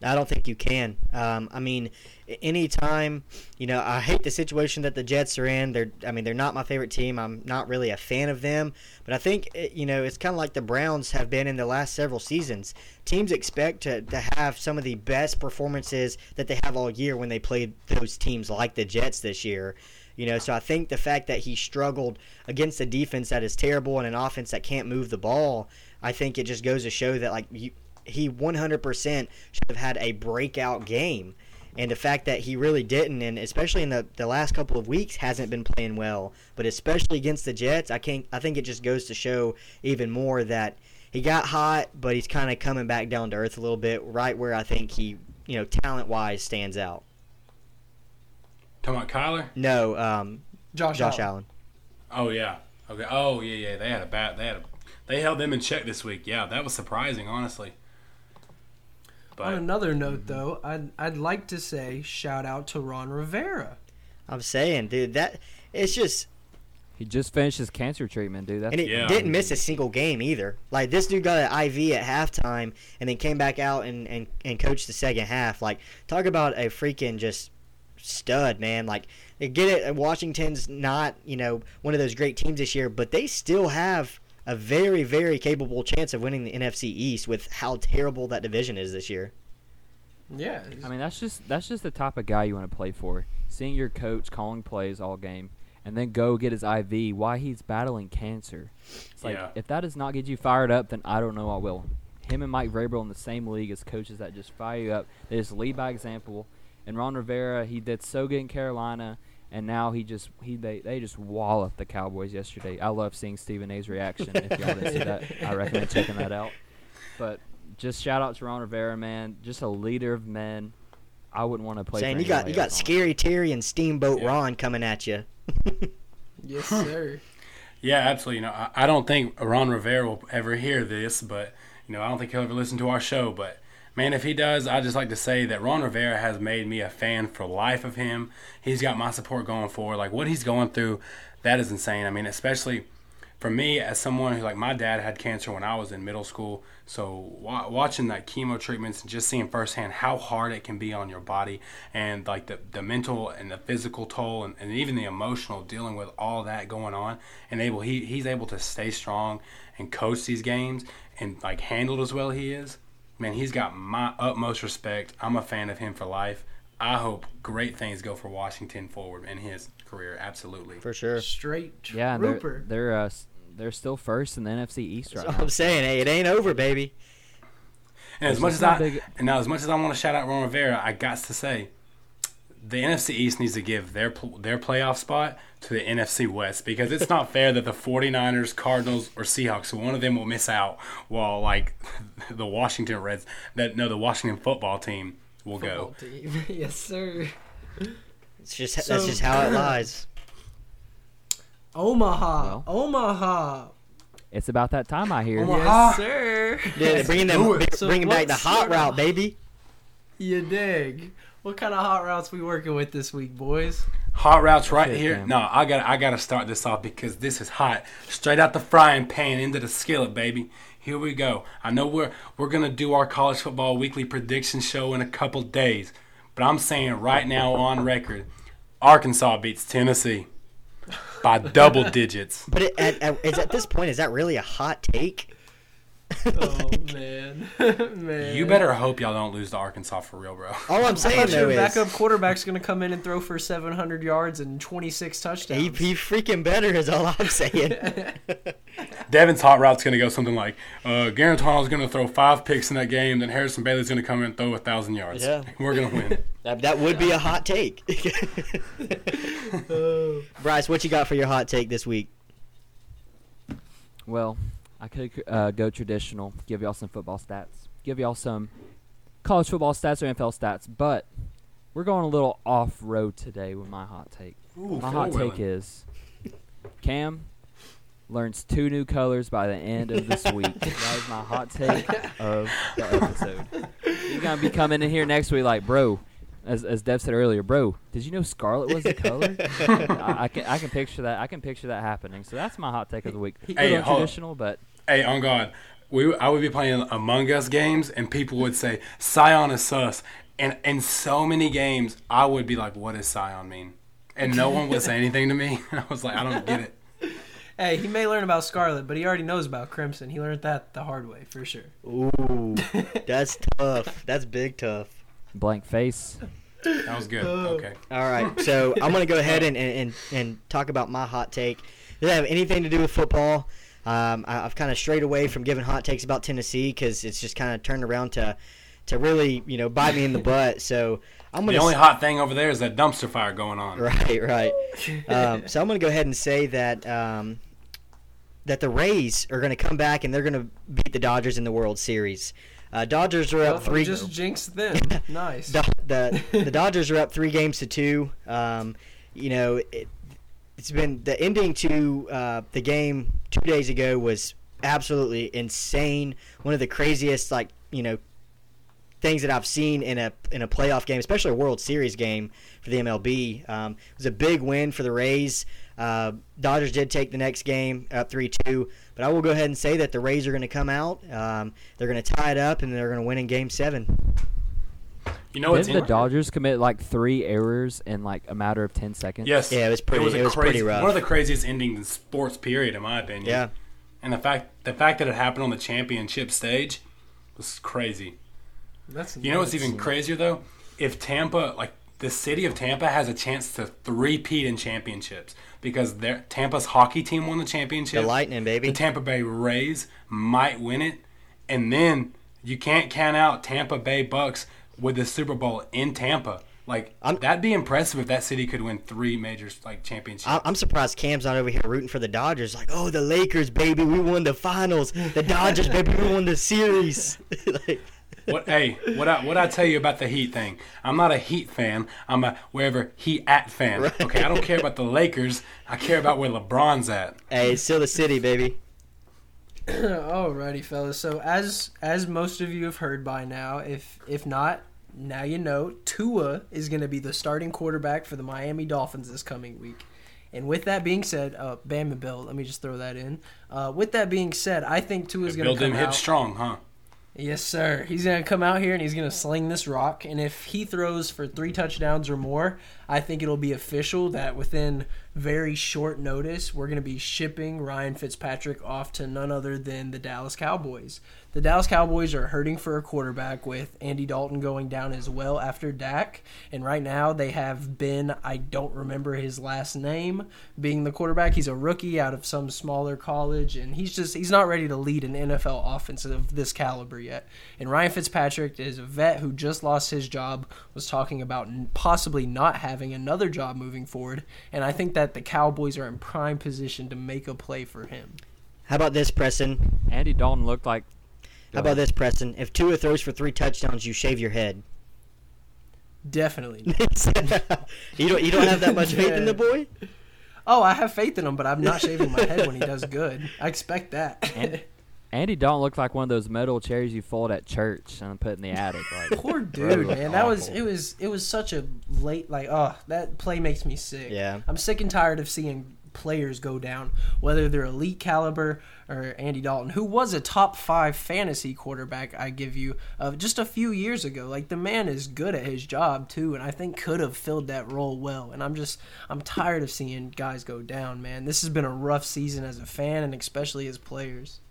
I don't think you can. Um, I mean, anytime, you know, I hate the situation that the Jets are in. They're, I mean, they're not my favorite team. I'm not really a fan of them. But I think, eh, you know, it's kind of like the Browns have been in the last several seasons. Teams expect to, to have some of the best performances that they have all year when they play those teams like the Jets this year. You know, so I think the fact that he struggled against a defense that is terrible and an offense that can't move the ball, I think it just goes to show that like you, he 100% should have had a breakout game. And the fact that he really didn't, and especially in the, the last couple of weeks, hasn't been playing well. But especially against the Jets, I can't. I think it just goes to show even more that he got hot, but he's kind of coming back down to earth a little bit, right where I think he, you know, talent wise, stands out. Talking about Kyler? No, um, Josh, Josh Allen. Allen. Oh yeah. Okay. Oh yeah, yeah. They had a bad. They had a. They held them in check this week. Yeah, that was surprising, honestly. On another note, mm-hmm. though, I'd I'd like to say shout out to Ron Rivera. I'm saying, dude, that it's just He just finished his cancer treatment, dude. That's and he Yeah. didn't miss a single game either. Like this dude got an IV at halftime and then came back out and, and, and coached the second half. Like talk about a freaking just stud, man. Like get it. Washington's not you know one of those great teams this year, but they still have a very very capable chance of winning the NFC East with how terrible that division is this year. Yeah, I mean, that's just that's just the type of guy you want to play for. Seeing your coach calling plays all game, and then go get his IV while he's battling cancer. It's like Yeah. if that does not get you fired up, then I don't know what will. Him and Mike Vrabel in the same league as coaches that just fire you up. They just lead by example. And Ron Rivera, he did so good in Carolina, and now he just he they, they just walloped the Cowboys yesterday. I love seeing Stephen A's reaction. if y'all didn't see that, I recommend checking that out. But just shout out to Ron Rivera, man. Just a leader of men. I wouldn't want to play. Saying you got you got else, Scary Terry and Steamboat Yeah. Ron coming at you. yes, sir. Yeah, absolutely. You know, I, I don't think Ron Rivera will ever hear this, but you know, I don't think he'll ever listen to our show. But man, if he does, I just like to say that Ron Rivera has made me a fan for life of him. He's got my support going forward. Like what he's going through, that is insane. I mean, especially for me as someone who like my dad had cancer when I was in middle school. So wa- watching like chemo treatments and just seeing firsthand how hard it can be on your body and like the, the mental and the physical toll and, and even the emotional dealing with all that going on and able he, he's able to stay strong and coach these games and like handle it as well he is man he's got my utmost respect i'm a fan of him for life i hope great things go for washington forward in his career absolutely For sure. Straight Yeah, and they're they're uh, they're still first in the NFC East right That's now. I'm saying. Hey, it ain't over, baby. And as much as I big- and now as much as I want to shout out Ron Rivera, I got to say the NFC East needs to give their their playoff spot to the NFC West because it's not fair that the 49ers, Cardinals, or Seahawks, one of them will miss out while like the Washington Reds, that no, the Washington football team will go. Team. yes, sir. It's just So- that's just how it lies. Omaha, Well. Omaha. It's about that time I hear. Omaha. Yes, sir. Yeah, bringing them, do it. br- So bringing back the hot your- route, baby. You dig? What kind of hot routes we working with this week, boys? Hot routes right Shit, here. man. No, I got I got to start this off because this is hot. Straight out the frying pan into the skillet, baby. Here we go. I know we're we're gonna do our college football weekly prediction show in a couple days, but I'm saying right now on record, Arkansas beats Tennessee by double digits. But it, at, at, is at this point, is that really a hot take? Oh man, man. You better hope y'all don't lose to Arkansas for real, bro. All I'm I saying thought though your is backup quarterback's gonna come in and throw for 700 yards and 26 touchdowns. he, he freaking better. Is all I'm saying. Devin's hot route's gonna go something like, uh, Garrett Hall's gonna throw five picks in that game, then Harrison Bailey's gonna come in and throw a thousand yards. Yeah. We're gonna win. that, that would be a hot take. Bryce, what you got for your hot take this week? Well, I could uh, go traditional, give y'all some football stats, give y'all some college football stats or NFL stats, but we're going a little off road today with my hot take. Ooh, my hot four-wheeling. take is Cam learns two new colors by the end of this week. that is my hot take of the episode. He's gonna be coming in here next week like, bro. As, as Dev said earlier, bro, did you know scarlet was a color? I, I can I can picture that. I can picture that happening. So that's my hot take of the week. Hey, Little traditional, but Hey, on God, we I would be playing Among Us games, and people would say Cyan is sus, and in so many games I would be like, "What does Cyan mean?" And no one would say anything to me. I was like, "I don't get it." Hey, he may learn about Scarlet, but he already knows about Crimson. He learned that the hard way for sure. Ooh, that's tough. That's big tough. Blank face. That was good. Oh. Okay. All right, so I'm gonna go ahead and, and, and, and talk about my hot take. Doesn't have anything to do with football. Um, I, I've kind of strayed away from giving hot takes about Tennessee because it's just kind of turned around to to really you know bite me in the butt. So I'm The gonna only s- hot thing over there is that dumpster fire going on. Right, right. Um, so I'm going to go ahead and say that um, that the Rays are going to come back and they're going to beat the Dodgers in the World Series. Uh, Dodgers are up three. Just jinxed them. nice. Do- the the Dodgers are up three games to two. Um, you know, it, it's been the ending to uh, the game two days ago was absolutely insane. One of the craziest, like you know, things that I've seen in a in a playoff game, especially a World Series game for the MLB. Um, it was a big win for the Rays. Uh, Dodgers did take the next game up three two, but I will go ahead and say that the Rays are going to come out. Um, they're going to tie it up, and they're going to win in Game Seven. You know Didn't the Dodgers commit like three errors in like a matter of ten seconds? Yes. Yeah, it was pretty- a it was pretty crazy, rough. One of the craziest endings in sports, period, in my opinion. Yeah. And the fact the fact that it happened on the championship stage was crazy. That's You know what's even crazier though? If Tampa, like the city of Tampa, has a chance to three-peat in championships because their Tampa's hockey team won the championship. The Lightning, baby. The Tampa Bay Rays might win it, and then you can't count out Tampa Bay Bucks with the Super Bowl in Tampa. Like I'm- that'd be impressive if that city could win three major like championships. I- I'm surprised Cam's not over here rooting for the Dodgers. Like, oh, the Lakers, baby, we won the finals. The Dodgers, baby, we won the series. like, What hey, what I what I tell you about the Heat thing? I'm not a Heat fan. I'm a wherever Heat at fan. Right. Okay, I don't care about the Lakers. I care about where LeBron's at. hey, it's still the city, baby. Alrighty, fellas. So as as most of you have heard by now, if if not, now you know. Tua is going to be the starting quarterback for the Miami Dolphins this coming week. And with that being said, uh, Bam and Bill, let me just throw that in. Uh, with that being said, I think Tua is going Build to them come hips out. strong, huh? Yes, sir. He's going to come out here and he's going to sling this rock. And if he throws for three touchdowns or more, I think it'll be official that within very short notice, we're going to be shipping Ryan Fitzpatrick off to none other than the Dallas Cowboys. The Dallas Cowboys are hurting for a quarterback with Andy Dalton going down as well after Dak. And right now they have Ben, I don't remember his last name, being the quarterback. He's a rookie out of some smaller college and he's just he's not ready to lead an NFL offense of this caliber yet. And Ryan Fitzpatrick is a vet who just lost his job, was talking about possibly not having another job moving forward. And I think that the Cowboys are in prime position to make a play for him. How about this, Preston? Andy Dalton looked like. How about this, Preston? If Tua throws for three touchdowns, you shave your head. Definitely. you don't. You don't have that much faith in the boy. Oh, I have faith in him, but I'm not shaving my head when he does good. I expect that. And- Andy Dalton looked like one of those metal chairs you fold at church and put in the attic. Like, Poor dude, Bro, man. That was it was it was such a late like oh that play makes me sick. Yeah. I'm sick and tired of seeing players go down, whether they're elite caliber or Andy Dalton, who was a top five fantasy quarterback. I give you uh, just a few years ago. Like the man is good at his job too, and I think could have filled that role well. And I'm just I'm tired of seeing guys go down, man. This has been a rough season as a fan and especially as players.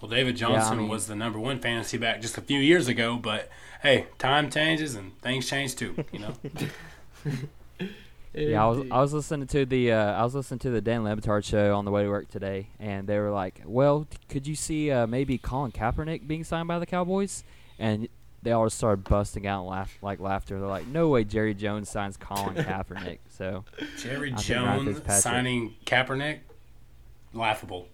Well, David Johnson mean- was the number one fantasy back just a few years ago, but hey, time changes and things change too. You know. Yeah, I was I was listening to the uh, I was listening to the Dan Le Batard show on the way to work today, and they were like, "Well, t- could you see uh, maybe Colin Kaepernick being signed by the Cowboys?" And they all just started busting out laugh like laughter. They're like, "No way, Jerry Jones signs Colin Kaepernick." So Jerry I think Ryan Jones signing Kaepernick, laughable.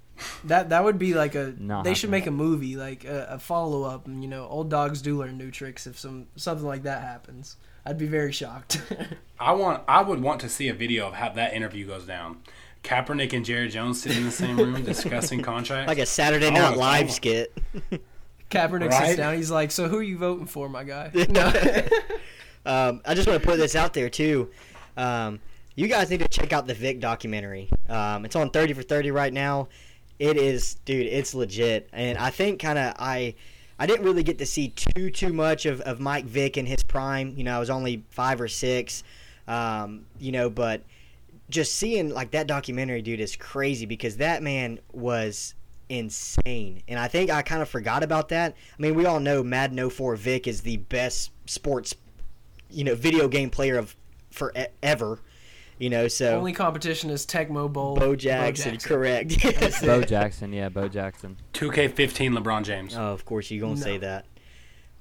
That that would be like a. Not they should make a movie like a, a follow up. You know, old dogs do learn new tricks. If some something like that happens, I'd be very shocked. I want. I would want to see a video of how that interview goes down. Kaepernick and Jerry Jones sitting in the same room discussing contracts. Like a Saturday Night wanna- Live wanna- skit. Kaepernick Right? sits down. He's like, "So who are you voting for, my guy?" No. Um, I just want to put this out there too. Um, you guys need to check out the Vick documentary. Um, it's on 30 for 30 right now. It is, dude. It's legit, and I think kind of I, I didn't really get to see too too much of, of Mike Vick in his prime. You know, I was only five or six, um, you know, but just seeing like that documentary, dude, is crazy because that man was insane, and I think I kind of forgot about that. I mean, we all know Madden 04 Vick is the best sports, you know, video game player of forever. You know, so Only competition is Tecmo Bowl. Bo Jackson, correct? Yes. Bo Jackson, yeah, Bo Jackson. 2K15 LeBron James. Oh, of course you're gonna say that.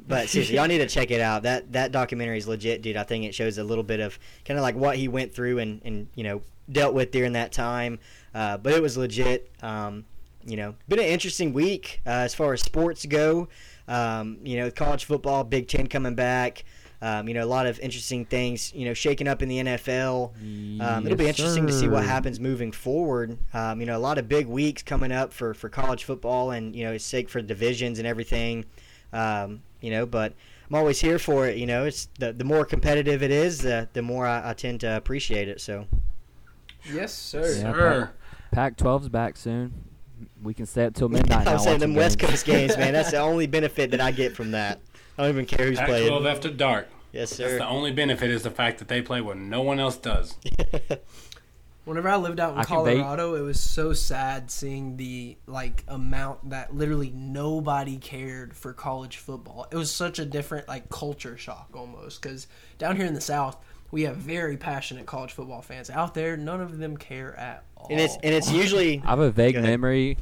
But seriously, y'all need to check it out. That that documentary is legit, dude. I think it shows a little bit of kind of like what he went through and and you know dealt with during that time. Uh, but it was legit. Um, you know, been an interesting week uh, as far as sports go. Um, you know, college football, Big Ten coming back. Um, you know, a lot of interesting things. You know, shaking up in the NFL. Um, it'll be Yes, interesting to see what happens moving forward. Um, you know, a lot of big weeks coming up for, for college football and, you know, it's sake for divisions and everything. Um, you know, but I'm always here for it. You know, it's the, the more competitive it is, the, the more I, I tend to appreciate it. So, Yes, sir. Yeah, Sir. Pac 12's back soon. We can stay up till midnight. I'm saying them watching West. Coast games, man. That's the only benefit that I get from that. I don't even care who's Pac playing. 12 after dark. Yes, sir. That's the only benefit is the fact that they play what no one else does. Whenever I lived out in I. Colorado, it was so sad seeing the like amount that literally nobody cared for college football. It was such a different like culture shock almost because down here in the South, we have very passionate college football fans. Out there, none of them care at all. and it's and it's usually I have a vague memory.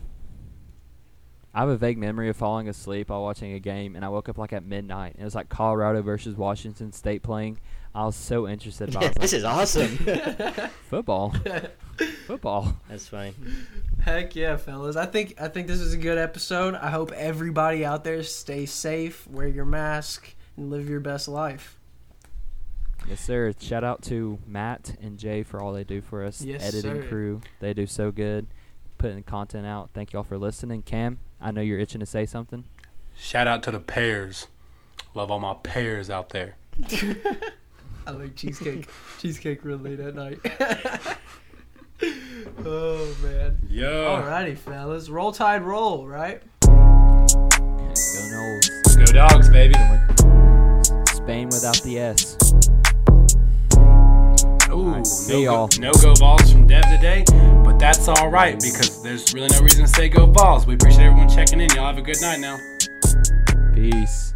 I have a vague memory of falling asleep while watching a game, and I woke up like at midnight. And It was like Colorado versus Washington State playing. I was so interested. But I was like, this is awesome. football, football. That's funny. Heck yeah, fellas! I think I think this is a good episode. I hope everybody out there stay safe, wear your mask, and live your best life. Yes, sir. Shout out to Matt and Jay for all they do for us. Yes, Editing sir. crew, they do so good, putting content out. Thank y'all for listening. Cam, I know you're itching to say something. Shout out to the pears. Love all my pears out there. I like cheesecake. cheesecake real late at night. oh man. Yo. Alrighty, fellas. Roll Tide roll, right? Go Noles. Go dogs, baby. Spain without the S. Ooh, no, y'all. no go balls from Dev today, but that's all right because there's really no reason to say go balls. We appreciate everyone checking in. Y'all have a good night now. Peace.